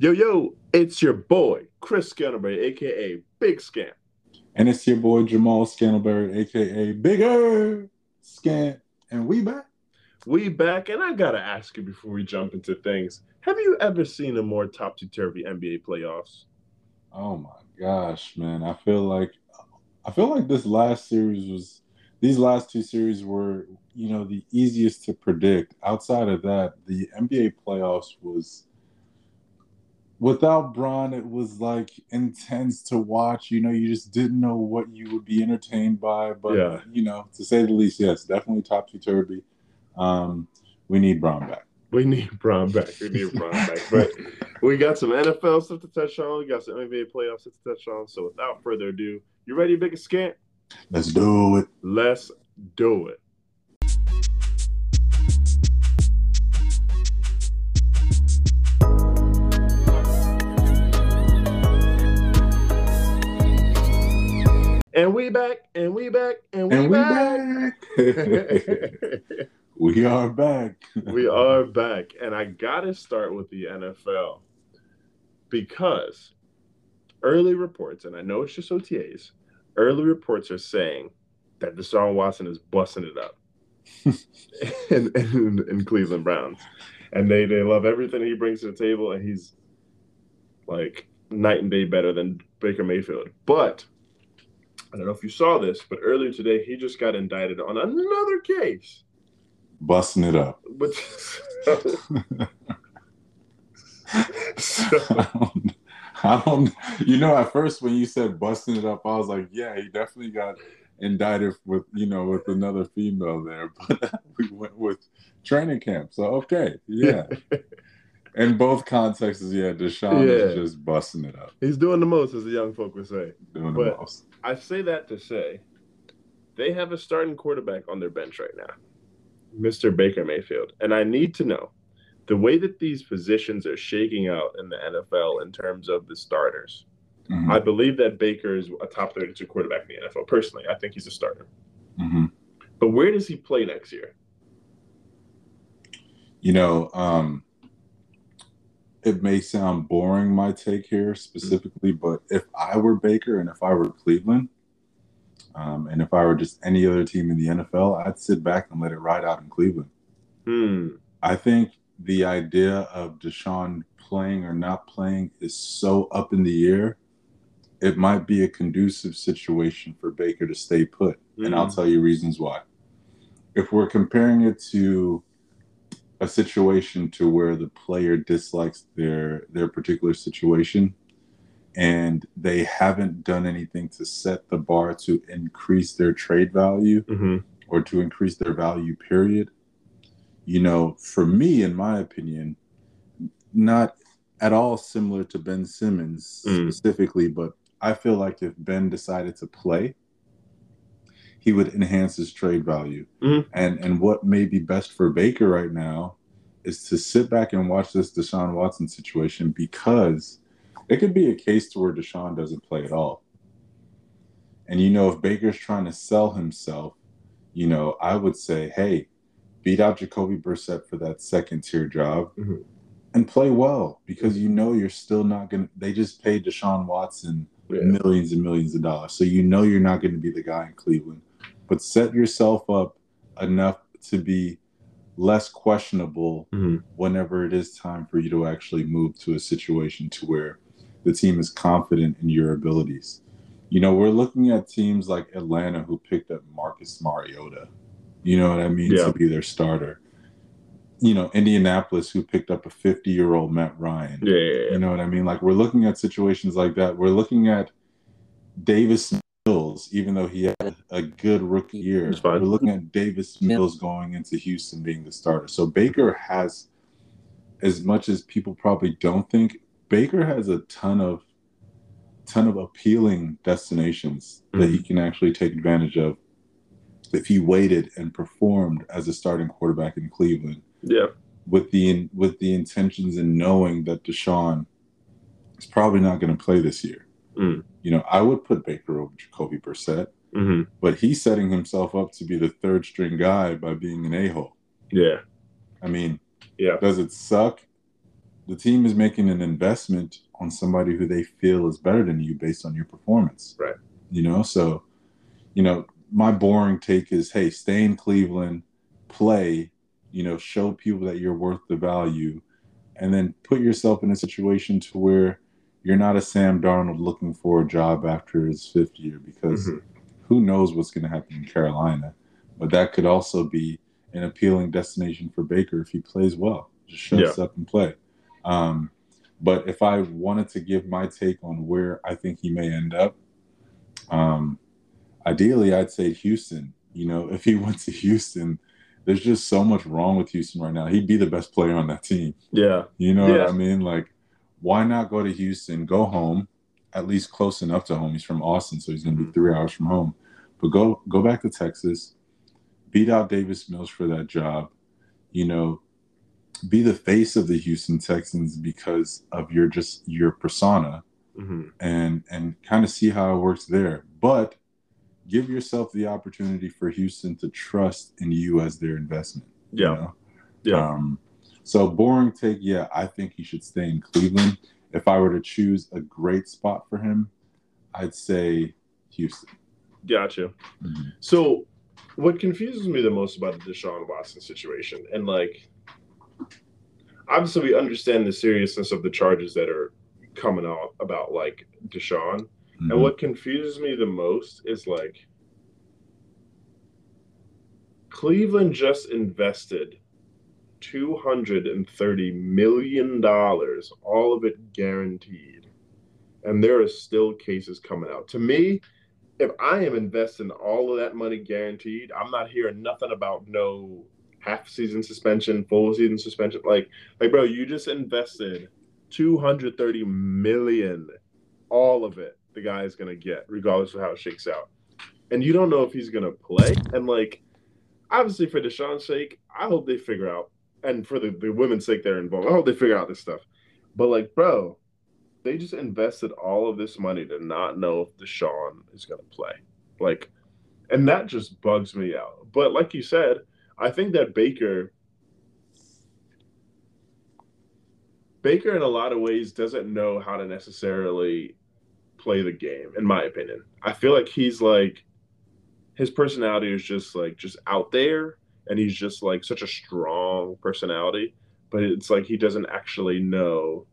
Yo, yo, it's your boy, Chris Scantleberry, aka Big Scant. And it's your boy Jamal Scantleberry, aka Bigger Scant. And we back. We back, and I gotta ask you before we jump into things. Have you ever seen a more topsy-turvy NBA playoffs? Oh my gosh, man. I feel like I feel like this last series was these last two series were, you know, the easiest to predict. Outside of that, the NBA playoffs was without Bron, it was like intense to watch. You know, you just didn't know what you would be entertained by. But Yeah. you know, to say the least, yes, definitely topsy turvy. Um, we need Bron back. We need Bron back. We need Bron back. But we got some NFL stuff to touch on. We got some NBA playoffs to touch on. So without further ado, you ready, Big Scant? Let's do it. Let's do it. And we back, and we back, and we And we back. back. we are back. we are back, and I gotta start with the NFL because early reports, and I know it's just OTAs, early reports are saying that Deshaun Watson is busting it up in, in, in Cleveland Browns, and they they love everything he brings to the table, and he's like night and day better than Baker Mayfield, but. I don't know if you saw this, but earlier today he just got indicted on another case. Busting it up. But so, I don't, I don't, you know, at first when you said busting it up, I was like, yeah, he definitely got indicted with, you know, with another female there. But we went with training camp. So, okay, yeah. In both contexts, yeah, Deshaun is just busting it up, he's doing the most, as the young folk would say. doing But- the most. I say that to say they have a starting quarterback on their bench right now, Mr. Baker Mayfield. And I need to know the way that these positions are shaking out in the NFL in terms of the starters. Mhm, I believe that Baker is a top 32 quarterback in the NFL. Personally, I think he's a starter. mhm. But where does he play next year? You know, um, it may sound boring, my take here specifically, but if I were Baker and if I were Cleveland, um, and if I were just any other team in the NFL, I'd sit back and let it ride out in Cleveland. Hmm. I think the idea of Deshaun playing or not playing is so up in the air. It might be a conducive situation for Baker to stay put. And I'll Mm. tell you reasons why. If we're comparing it to a situation to where the player dislikes their their particular situation and they haven't done anything to set the bar to increase their trade value Mhm. or to increase their value period you know for me in my opinion not at all similar to ben simmons Mm. specifically but i feel like if ben decided to play he would enhance his trade value Mhm. and and what may be best for baker right now is to sit back and watch this deshaun watson situation because it could be a case to where deshaun doesn't play at all and you know if baker's trying to sell himself you know, I would say, hey, beat out Jacoby Brissett for that second tier job Mhm. and play well because you know you're still not going to. They just paid Deshaun Watson Yeah. millions and millions of dollars. So you know you're not going to be the guy in Cleveland. But set yourself up enough to be less questionable Mhm. whenever it is time for you to actually move to a situation to where the team is confident in your abilities. You know, we're looking at teams like Atlanta who picked up Marcus Mariota. You know what I mean? Yeah. To be their starter. You know, Indianapolis who picked up a 50 year old Matt Ryan. Yeah, yeah, yeah. You know what I mean? Like we're looking at situations like that. We're looking at Davis Mills, even though he had a good rookie year. We're looking at Davis Mills going into Houston being the starter. So Baker has, as much as people probably don't think, Baker has a ton of ton of appealing destinations that he mm-hmm. can actually take advantage of if he waited and performed as a starting quarterback in Cleveland yeah. with the with the intentions and knowing that Deshaun is probably not going to play this year. Mm. You know, I would put Baker over Jacoby Brissett, hmm but he's setting himself up to be the third string guy by being an a hole. Yeah. I mean, Yeah. does it suck? the team is making an investment on somebody who they feel is better than you based on your performance. Right. You know, so, you know, my boring take is hey, stay in Cleveland, play, you know, show people that you're worth the value, and then put yourself in a situation to where you're not a Sam Darnold looking for a job after his fifth year because Mhm. who knows what's going to happen in Carolina. But that could also be an appealing destination for Baker if he plays well, just shows up and play. Um, but if I wanted to give my take on where I think he may end up, um, ideally I'd say Houston. You know, if he went to Houston, there's just so much wrong with Houston right now. He'd be the best player on that team. Yeah. You know Yeah. what I mean? Like, why not go to Houston, go home, at least close enough to home. He's from Austin, so he's going to be Mhm. three hours from home. But go go back to Texas, beat out Davis Mills for that job. You know, be the face of the Houston Texans because of your just your persona, hmm and and kind of see how it works there. But give yourself the opportunity for Houston to trust in you as their investment. you Yeah. know? Yeah. Um, so boring take. Yeah, I think he should stay in Cleveland. If I were to choose a great spot for him, I'd say Houston. Gotcha. Mhm. So, what confuses me the most about the Deshaun Watson situation, and like, obviously, we understand the seriousness of the charges that are coming out about like Deshaun, Mhm. and what confuses me the most is like, Cleveland just invested two hundred and thirty million dollars, all of it guaranteed, and there are still cases coming out. To me, if I am investing all of that money guaranteed, I'm not hearing nothing about no half season suspension, full season suspension. Like, like, bro, you just invested 230 million, all of it. The guy is gonna get, regardless of how it shakes out, and you don't know if he's gonna play. And like, obviously, for Deshaun's sake, I hope they figure out, and for the, the women's sake, they're involved. I hope they figure out this stuff. But like, bro, they just invested all of this money to not know if Deshaun is going to play. Like, and that just bugs me out. But like you said, I think that Baker, Baker in a lot of ways doesn't know how to necessarily play the game, in my opinion. I feel like he's like, his personality is just like, just out there. And he's just like such a strong personality. But it's like he doesn't actually know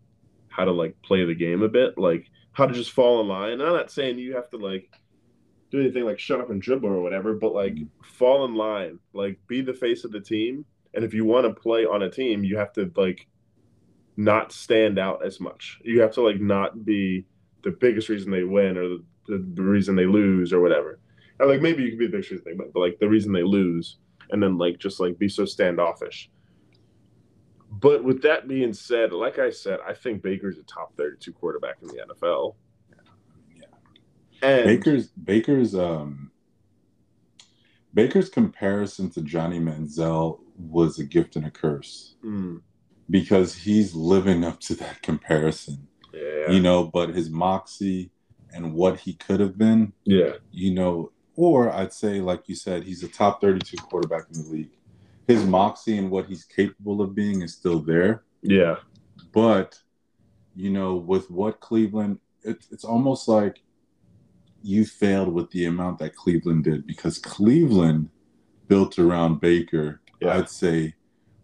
how to like play the game a bit, like how to just fall in line. And I'm not saying you have to like do anything like shut up and dribble or whatever, but like Mhm. fall in line, like be the face of the team. And if you want to play on a team, you have to like not stand out as much. You have to like not be the biggest reason they win or the, the, reason they lose or whatever. Or like maybe you can be the biggest reason they win, but like the reason they lose, and then like just like be so standoffish. But with that being said, like I said, I think Baker's a top 32 quarterback in the NFL. Yeah. And Baker's Baker's um Baker's comparison to Johnny Manziel was a gift and a curse Mm, because he's living up to that comparison. yeah, You know, but his moxie and what he could have been, yeah, you know, or I'd say, like you said, he's a top 32 quarterback in the league. His moxie and what he's capable of being is still there. yeah, But, you know, with what Cleveland, it, it's almost like you failed with the amount that Cleveland did because Cleveland built around Baker, Yeah. I'd say,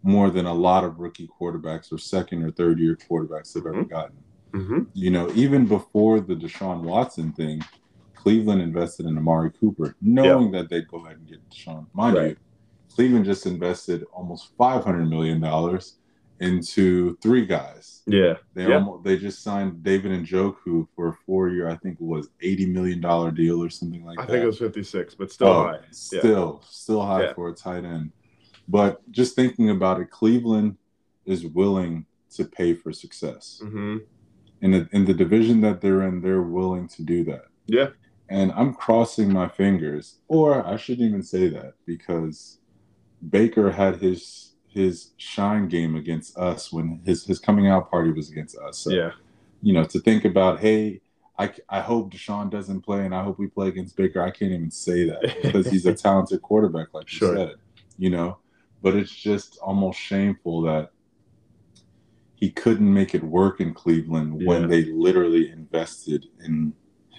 more than a lot of rookie quarterbacks or second or third year quarterbacks have ever gotten hmm you know, even before the Deshaun Watson thing, Cleveland invested in Amari Cooper, knowing that they'd go ahead and get Deshaun. Mind Right. you, Cleveland just invested almost five hundred million dollars into three guys. yeah, They Yeah. almost they just signed David Njoku for a four year, I think it was eighty million dollar deal or something like I that. I think it was 56, but still Oh, high. Yeah. Still, still high Yeah. for a tight end. But just thinking about it, Cleveland is willing to pay for success hmm in the in the division that they're in, they're willing to do that. Yeah, And I'm crossing my fingers, or I shouldn't even say that because Baker had his his shine game against us when his his coming out party was against us. So, yeah, you know, to think about, hey, I, I hope Deshaun doesn't play and I hope we play against Baker. I can't even say that because he's a talented quarterback, like Sure. you said, you know. But it's just almost shameful that he couldn't make it work in Cleveland Yeah. when they literally invested in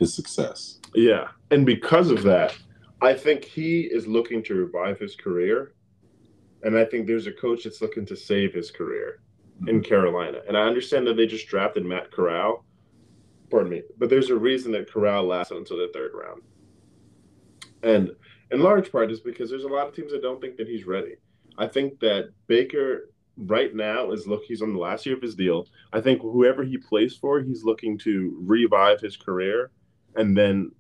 his success. Yeah. And because of that, I think he is looking to revive his career. And I think there's a coach that's looking to save his career in mm-hmm. Carolina. And I understand that they just drafted Matt Corral. Pardon me. But there's a reason that Corral lasted until the third round. And in large part is because there's a lot of teams that don't think that he's ready. I think that Baker right now is look he's on the last year of his deal. I think whoever he plays for, he's looking to revive his career and then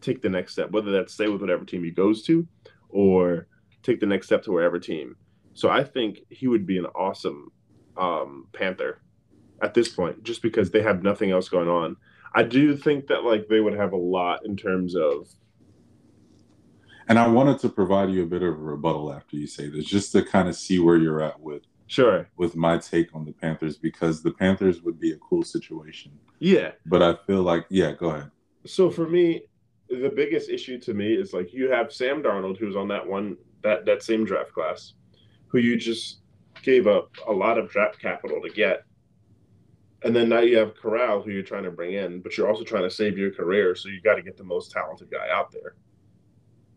take the next step, whether that's stay with whatever team he goes to or take the next step to wherever team. So I think he would be an awesome um, Panther at this point, just because they have nothing else going on. I do think that like they would have a lot in terms of And I wanted to provide you a bit of a rebuttal after you say this, just to kind of see where you're at with sure, with my take on the Panthers, because the Panthers would be a cool situation. yeah. But I feel like, yeah, go ahead. So for me, the biggest issue to me is like you have Sam Darnold, who's on that one that that same draft class, who you just gave up a lot of draft capital to get. And then now you have Corral, who you're trying to bring in, but you're also trying to save your career, so you got to get the most talented guy out there.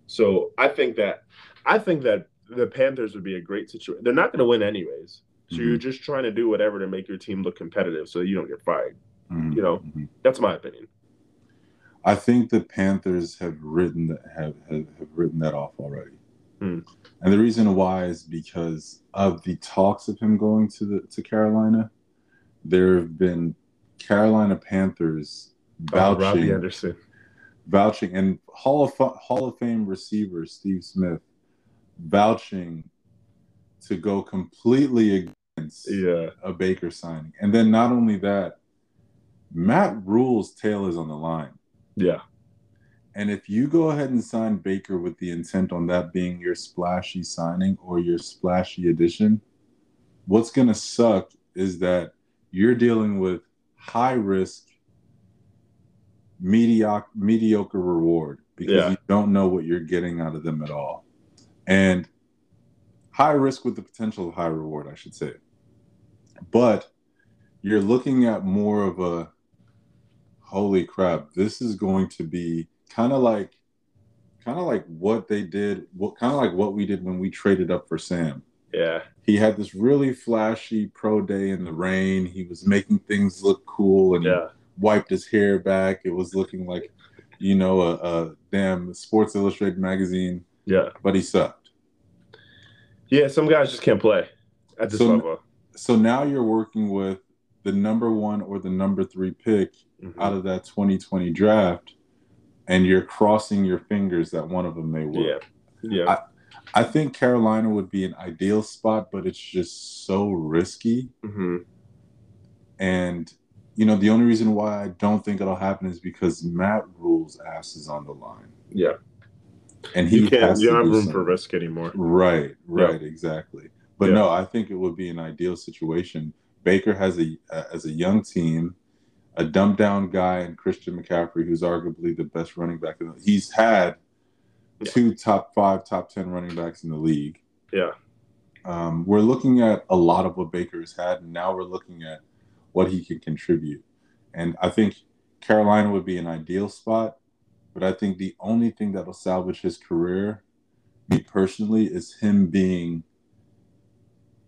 So I think that I think that the Panthers would be a great situation. They're not going to win anyways, so you're just trying to do whatever to make your team look competitive, so you don't get fired. Mhm, You know. mhm. That's my opinion. I think the Panthers have written have have, have written that off already. Hmm. And the reason why is because of the talks of him going to the to Carolina. There have been Carolina Panthers Uh, Robbie vouching, Anderson. vouching, and Hall of Hall of Fame receiver Steve Smith vouching to go completely against Yeah. a Baker signing. And then not only that, Matt Rhule's tail is on the line. Yeah. And if you go ahead and sign Baker with the intent on that being your splashy signing or your splashy addition, what's going to suck is that you're dealing with high risk, mediocre, mediocre reward because Yeah. you don't know what you're getting out of them at all. And high risk with the potential of high reward, I should say. But you're looking at more of a holy crap, this is going to be kind of like kind of like what they did, what kind of like what we did when we traded up for Sam. Yeah. He had this really flashy pro day in the rain. He was making things look cool and Yeah. wiped his hair back. It was looking like, you know, a, a damn Sports Illustrated magazine, Yeah. but he sucked. Yeah. Some guys just can't play at this So- level. So now you're working with the number one or the number three pick Mhm. out of that 2020 draft, and you're crossing your fingers that one of them may work. Yeah. Yeah. I think Carolina would be an ideal spot, but it's just so risky. Mm-hmm. And you know, the only reason why I don't think it'll happen is because Matt Rhule's ass is on the line, Yeah. and he You can't. You don't have room for risk anymore. Right, right, exactly. But Yeah. no, I think it would be an ideal situation. Baker has a uh, as a young team, a dumbed down guy in Christian McCaffrey, who's arguably the best running back. In the, he's had Yeah. two top five, top ten running backs in the league. Yeah. Um, we're looking at a lot of what Baker has had, and now we're looking at what he can contribute. And I think Carolina would be an ideal spot, but I think the only thing that'll salvage his career, me personally, is him being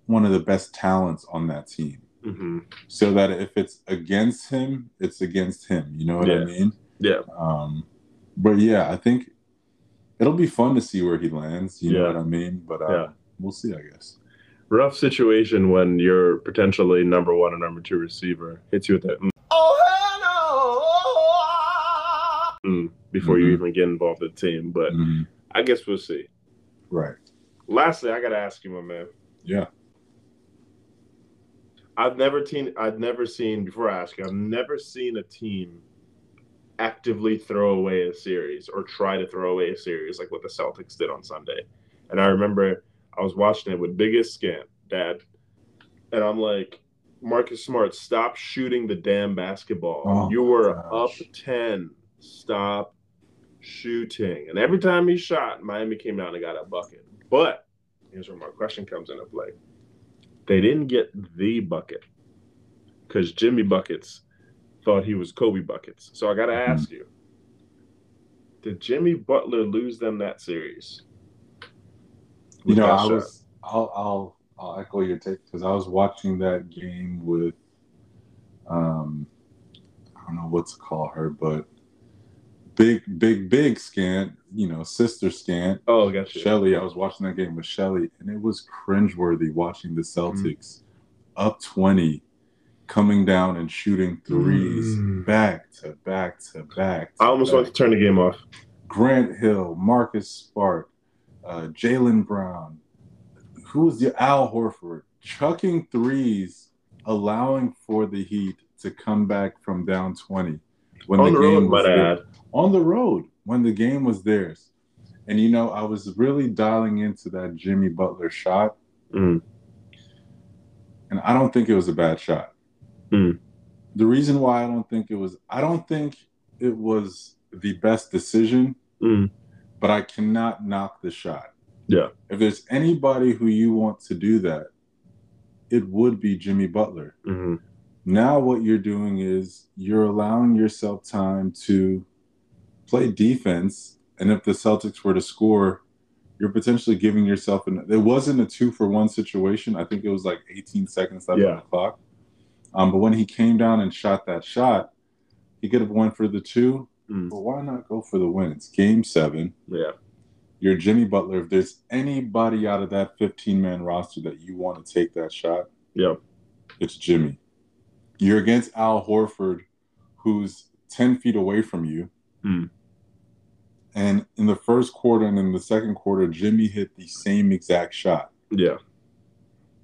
one of the best talents on that team. Hmm So that if it's against him, it's against him. You know what I mean? Yeah. Um, but yeah, I think it'll be fun to see where he lands. You know what I mean? But uh, Yeah. we'll see, I guess. Rough situation when your potentially number one or number two receiver hits you with that mm, mm, before you Mhm. even get involved with the team. But Mhm. I guess we'll see. Right. Lastly, I gotta ask you, my man. Yeah. I've never seen. I've never seen before. I ask you, I've never seen a team actively throw away a series or try to throw away a series like what the Celtics did on Sunday. And I remember I was watching it with biggest scan, Dad, and I'm like, Marcus Smart, stop shooting the damn basketball. Oh, you were gosh. up ten. Stop shooting. And every time he shot, Miami came down and got a bucket. But here's where my question comes into play. They didn't get the bucket. because Jimmy Buckets thought he was Kobe Buckets. So I got to Mhm. ask you did Jimmy Butler lose them that series? You know, I shot? was. I'll. I'll. I'll echo your take because I was watching that game with. Um, I don't know what to call her, but big, big, big scant. You know, sister scant. Oh, gotcha. Shelly. I was watching that game with Shelly, and it was cringeworthy watching the Celtics up twenty, coming down and shooting threes Mm. back to back to back. I almost back. wanted to turn the game off. Grant Hill, Marcus Smart, uh, Jaylen Brown, who was the Al Horford, chucking threes, allowing for the Heat to come back from down 20 when On the road, was might. On the road when the game was theirs. And you know, I was really dialing into that Jimmy Butler shot, Mm. and I don't think it was a bad shot. Mm. The reason why I don't think it was, I don't think it was the best decision Mm. but I cannot knock the shot. Yeah. If there's anybody who you want to do that, it would be Jimmy Butler. hmm Now, what you're doing is you're allowing yourself time to play defense. And if the Celtics were to score, you're potentially giving yourself an. It wasn't a two for one situation. I think it was like 18 seconds left Yeah. on the clock. Um, but when he came down and shot that shot, he could have went for the two. Mm. But why not go for the win? It's game seven Yeah. you're Jimmy Butler. If there's anybody out of that 15 man roster that you want to take that shot, Yeah. it's Jimmy. You're against Al Horford, who's 10 feet away from you. Hmm. And in the first quarter and in the second quarter, Jimmy hit the same exact shot. Yeah.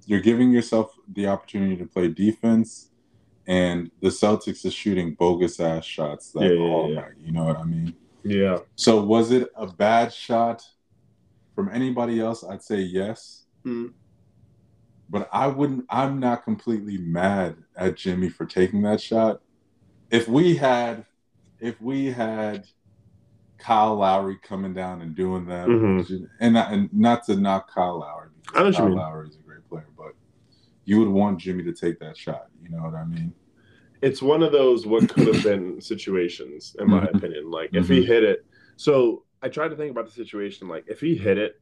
You're giving yourself the opportunity to play defense, and the Celtics is shooting bogus ass shots like Yeah, yeah, all yeah. night. You know what I mean? Yeah. So was it a bad shot from anybody else? I'd say yes. Mm. But I wouldn't I'm not completely mad at Jimmy for taking that shot. If we had if we had Kyle Lowry coming down and doing that, Mhm. and, not, and not to knock Kyle Lowry, I know because Kyle. Lowry is a great player, but you would want Jimmy to take that shot. You know what I mean? It's one of those what could have been situations, in my Mhm. opinion. Like if he hit it. So I tried to think about the situation. Like if he hit it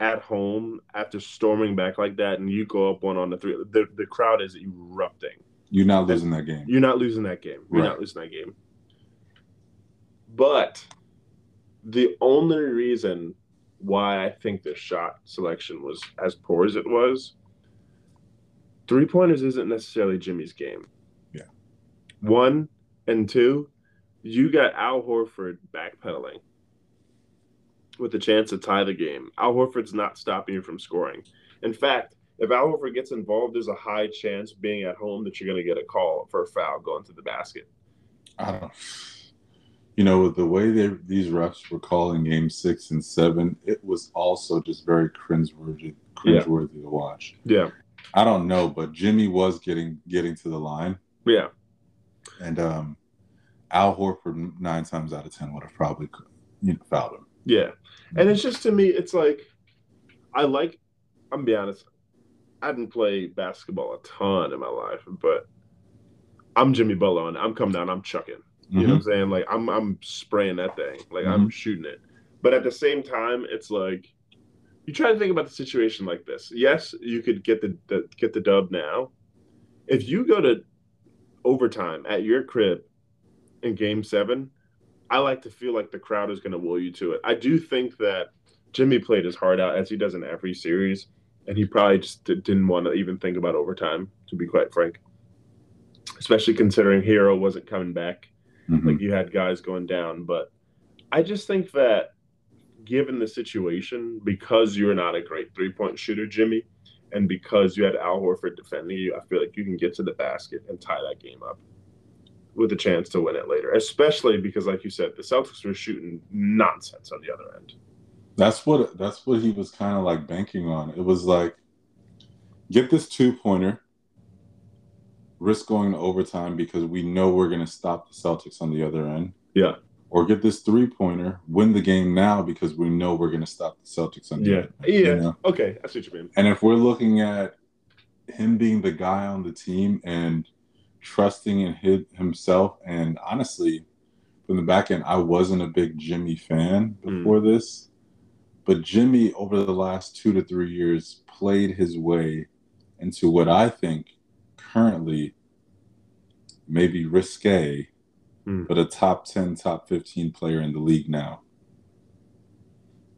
at home after storming back like that, and you go up one on the three, the, the crowd is erupting. You're not losing that game. You're not losing that game. You're Right. not losing that game. But the only reason why I think the shot selection was as poor as it was, three pointers isn't necessarily Jimmy's game. Yeah. One and two, you got Al Horford backpedaling with the chance to tie the game. Al Horford's not stopping you from scoring. In fact, if Al Horford gets involved, there's a high chance being at home that you're going to get a call for a foul going to the basket. I don't. You know, with the way they, these refs were calling Game Six and Seven, it was also just very cringeworthy, Yeah. cringeworthy to watch. Yeah. I don't know, but Jimmy was getting getting to the line, Yeah. and um, Al Horford nine times out of ten would have probably you know fouled him. Yeah. And it's just to me, it's like I like I'm gonna be honest, I didn't play basketball a ton in my life, but I'm Jimmy Butler and I'm coming down, I'm chucking. You know what I'm mm-hmm. saying? Like I'm I'm spraying that thing. Like I'm mm-hmm. shooting it. But at the same time, it's like you try to think about the situation like this. Yes, you could get the, the get the dub now. If you go to overtime at your crib in game seven, I like to feel like the crowd is gonna will you to it. I do think that Jimmy played his heart out as he does in every series, and he probably just didn't want to even think about overtime, to be quite frank. Especially considering Herro wasn't coming back Mhm. like you had guys going down but i just think that given the situation because you're not a great three-point shooter jimmy and because you had al horford defending you i feel like you can get to the basket and tie that game up with a chance to win it later especially because like you said the celtics were shooting nonsense on the other end That's what that's what he was kind of like banking on. It was like get this two pointer, risk going to overtime because we know we're going to stop the Celtics on the other end. Yeah. Or get this three pointer, win the game now because we know we're going to stop the Celtics on the Yeah. other end. Yeah. you know? okay i see what you mean And if we're looking at him being the guy on the team and trusting in his, himself. And honestly, from the back end, I wasn't a big Jimmy fan before mm. this. But Jimmy, over the last two to three years, played his way into what I think currently maybe risque, mm. but a top 10, top 15 player in the league now.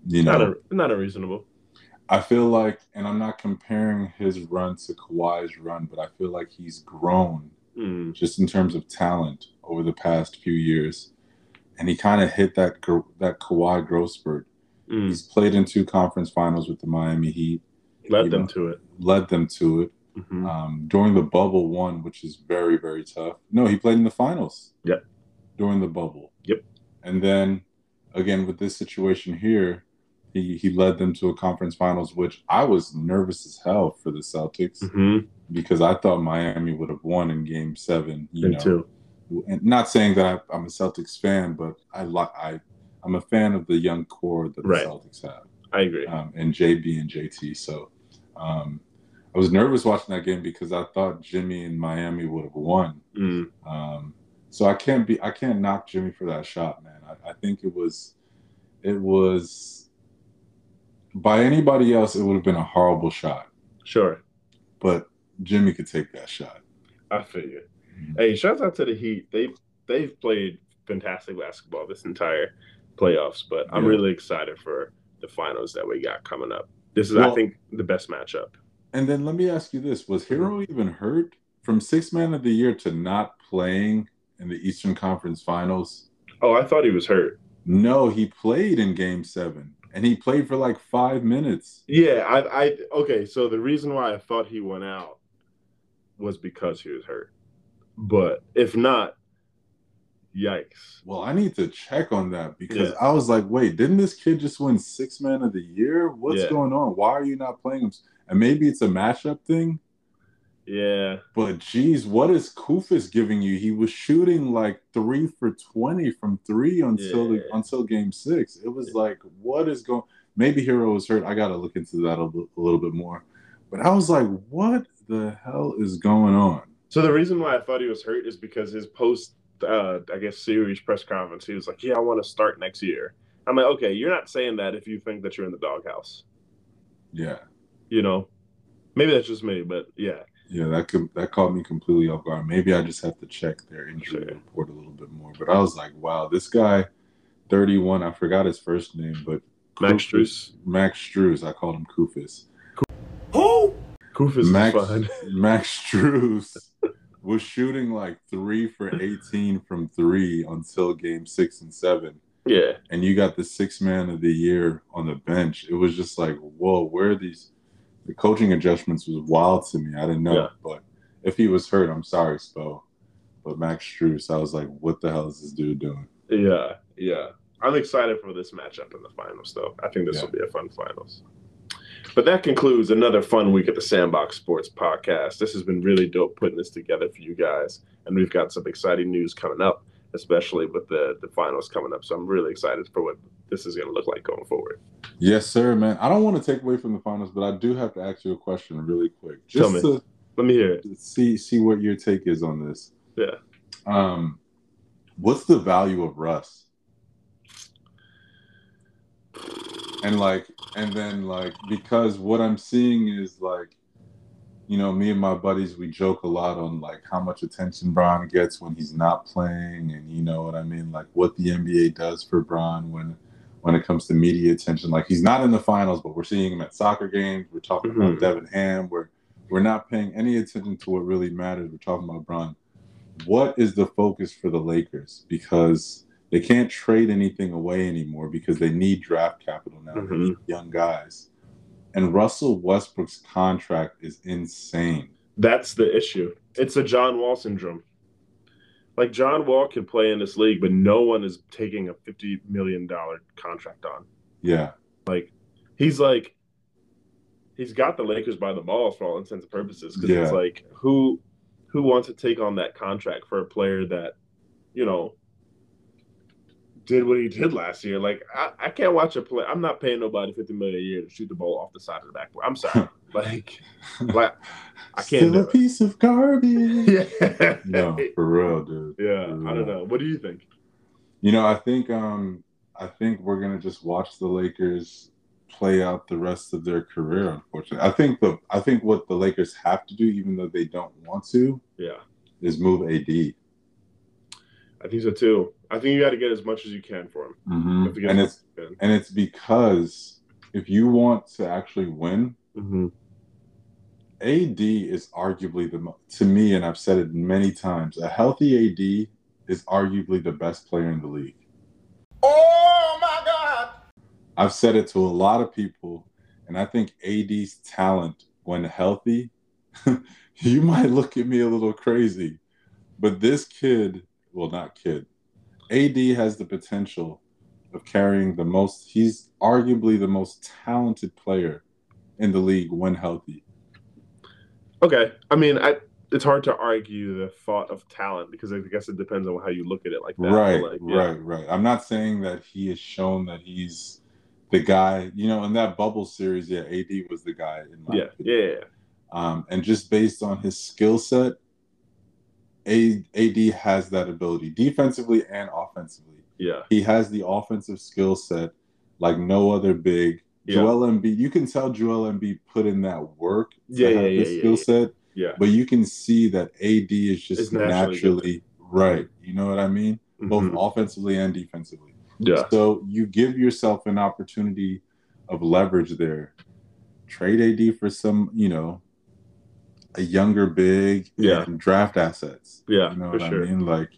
You know, not, a, not unreasonable. I feel like, and I'm not comparing his run to Kawhi's run, but I feel like he's grown mm. just in terms of talent over the past few years, and he kind of hit that that Kawhi growth spurt. Mm. He's played in two conference finals with the Miami Heat. Led them know, to it. Led them to it. Mm-hmm. Um, during the bubble one, which is very very tough. No, he played in the finals. Yep. During the bubble. Yep. And then again with this situation here, he he led them to a conference finals, which I was nervous as hell for the Celtics mm-hmm. because I thought Miami would have won in Game Seven. You Me know, too. And not saying that I, am a Celtics fan, but I like I I'm a fan of the young core that the right. Celtics have. I agree. Um, and JB and JT. So um, I was nervous watching that game because I thought Jimmy and Miami would have won. Mm. Um, so I can't be I can't knock Jimmy for that shot, man. I, I think it was it was by anybody else, it would have been a horrible shot. Sure. But Jimmy could take that shot. I figure. Mm-hmm. Hey, shouts out to the Heat. They've they've played fantastic basketball this entire playoffs, but I'm yeah. really excited for the finals that we got coming up. This is, well, I think, the best matchup. And then let me ask you this: Was Herro mm-hmm. even hurt from six man of the year to not playing in the Eastern Conference Finals? Oh, I thought he was hurt. No, he played in Game Seven and he played for like five minutes. Yeah, I, I okay. So the reason why I thought he went out was because he was hurt, but if not, yikes. Well, I need to check on that because yeah. I was like, wait, didn't this kid just win six man of the year? What's yeah. going on? Why are you not playing him? And maybe it's a matchup thing. Yeah. But geez, what is Koufos giving you? He was shooting like three for twenty from three until yeah. until game six. It was yeah. like, what is going maybe Herro was hurt. I gotta look into that a, a little bit more. But I was like, what the hell is going on? So the reason why I thought he was hurt is because his post uh, I guess series press conference, he was like, Yeah, I want to start next year. I'm like, okay, you're not saying that if you think that you're in the doghouse. Yeah. You know, maybe that's just me, but yeah. Yeah, that could that caught me completely off guard. Maybe I just have to check their injury sure. report a little bit more. But I was like, wow, this guy, 31. I forgot his first name, but Max Strus. Max Strus, I called him Koufos. Who? Koufos Max, Max Strus was shooting like three for 18 from three until game six and seven. Yeah. And you got the six man of the year on the bench. It was just like, whoa, where are these? The coaching adjustments was wild to me. I didn't know, yeah. but if he was hurt, I'm sorry, Spo. But Max Strus, I was like, what the hell is this dude doing? Yeah, yeah. I'm excited for this matchup in the finals, though. I think this yeah. will be a fun finals. But that concludes another fun week at the Sandbox Sports Podcast. This has been really dope putting this together for you guys, and we've got some exciting news coming up, especially with the the finals coming up. So I'm really excited for what this is going to look like going forward. Yes, sir, man. I don't want to take away from the finals, but I do have to ask you a question really quick. Just Tell me. To Let me hear it. See see what your take is on this. Yeah. Um, what's the value of Russ? And like, and then like, because what I'm seeing is like, you know, me and my buddies, we joke a lot on like how much attention Bron gets when he's not playing, and you know what I mean, like what the NBA does for Bron when when it comes to media attention. Like he's not in the finals, but we're seeing him at soccer games. We're talking mm-hmm. about Darvin Ham. We're we're not paying any attention to what really matters. We're talking about Bron. What is the focus for the Lakers? Because they can't trade anything away anymore because they need draft capital now. Mm-hmm. They need young guys. And Russell Westbrook's contract is insane. That's the issue. It's a John Wall syndrome. Like John Wall can play in this league, but no one is taking a fifty million dollar contract on. Yeah. Like he's like he's got the Lakers by the balls for all intents and purposes. Because yeah. it's like who who wants to take on that contract for a player that, you know, did what he did last year. Like I, I can't watch a play. I'm not paying nobody 50 million a year to shoot the ball off the side of the backboard. I'm sorry. like, like I can't Still do a piece of garbage. Yeah. no, for real, dude. Yeah. For I don't know. What do you think? You know, I think um I think we're gonna just watch the Lakers play out the rest of their career, unfortunately. I think the I think what the Lakers have to do, even though they don't want to, Yeah. is move AD. I think so too. I think you got to get as much as you can for him. You have to get And it's much as you and it's because if you want to actually win, can. Mhm. AD is arguably the to me, and I've said it many times, a healthy AD is arguably the best player in the league. Oh my God. I've said it to a lot of people, and I think AD's talent, when healthy, you might look at me a little crazy, but this kid, well, not kid, AD has the potential of carrying the most, he's arguably the most talented player in the league when healthy. Okay. I mean, I it's hard to argue the thought of talent because I guess it depends on how you look at it like that. Right, like, yeah. right, right. I'm not saying that he has shown that he's the guy, you know, in that bubble series, yeah, AD was the guy in my Yeah. opinion. Yeah. yeah. Um, and just based on his skill set, A- AD has that ability defensively and offensively. Yeah. He has the offensive skill set like no other big. Yeah. Joel Embiid, you can tell Joel Embiid put in that work to Yeah, have yeah, yeah, skill yeah, set, Yeah. but you can see that AD is just It's naturally naturally, right. You know what I mean? Both Mhm. offensively and defensively. Yeah. So you give yourself an opportunity of leverage there. Trade AD for some, you know, a younger big Yeah. and draft assets. Yeah, You know what sure. I mean? Like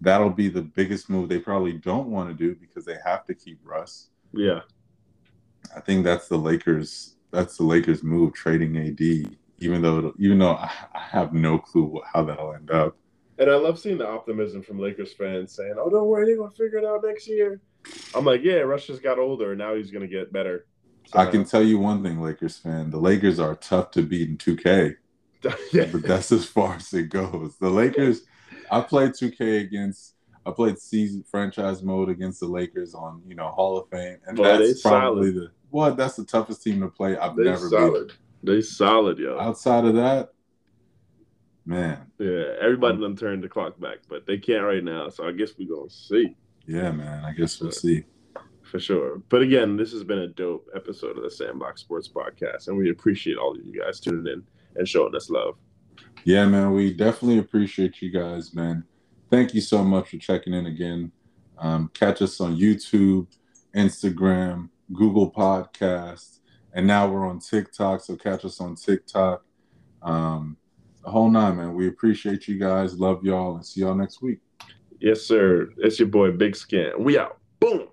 that'll be the biggest move they probably don't want to do because they have to keep Russ. Yeah. I think that's the Lakers that's the Lakers move trading AD even though it'll- even though I I have no clue what, how that'll end up. And I love seeing the optimism from Lakers fans saying, "Oh, don't worry, they're gonna figure it out next year." I'm like, "Yeah, Russ just got older, and now he's gonna get better." I can tell you one thing, Lakers fan, the Lakers are tough to beat in 2K. Yeah. but that's as far as it goes. The Lakers, I played 2K against, I played season franchise mode against the Lakers on, you know, Hall of Fame, and Boy, that's probably the what. That's the toughest team to play. I've They never solid. They solid, yo. Outside of that, man, Yeah, everybody um, done turned the clock back, but they can't right now. So I guess we're gonna see yeah, man. I guess we'll see. for sure. But again, this has been a dope episode of the Sandbox Sports Podcast, and we appreciate all of you guys tuning in and showing us love. Yeah, man. We definitely appreciate you guys, man. Thank you so much for checking in again. Um, catch us on YouTube, Instagram, Google Podcasts, and now we're on TikTok. So catch us on TikTok. Um, the whole nine, man. We appreciate you guys. Love y'all, and see y'all next week. Yes, sir. It's your boy Big Skin. We out. Boom.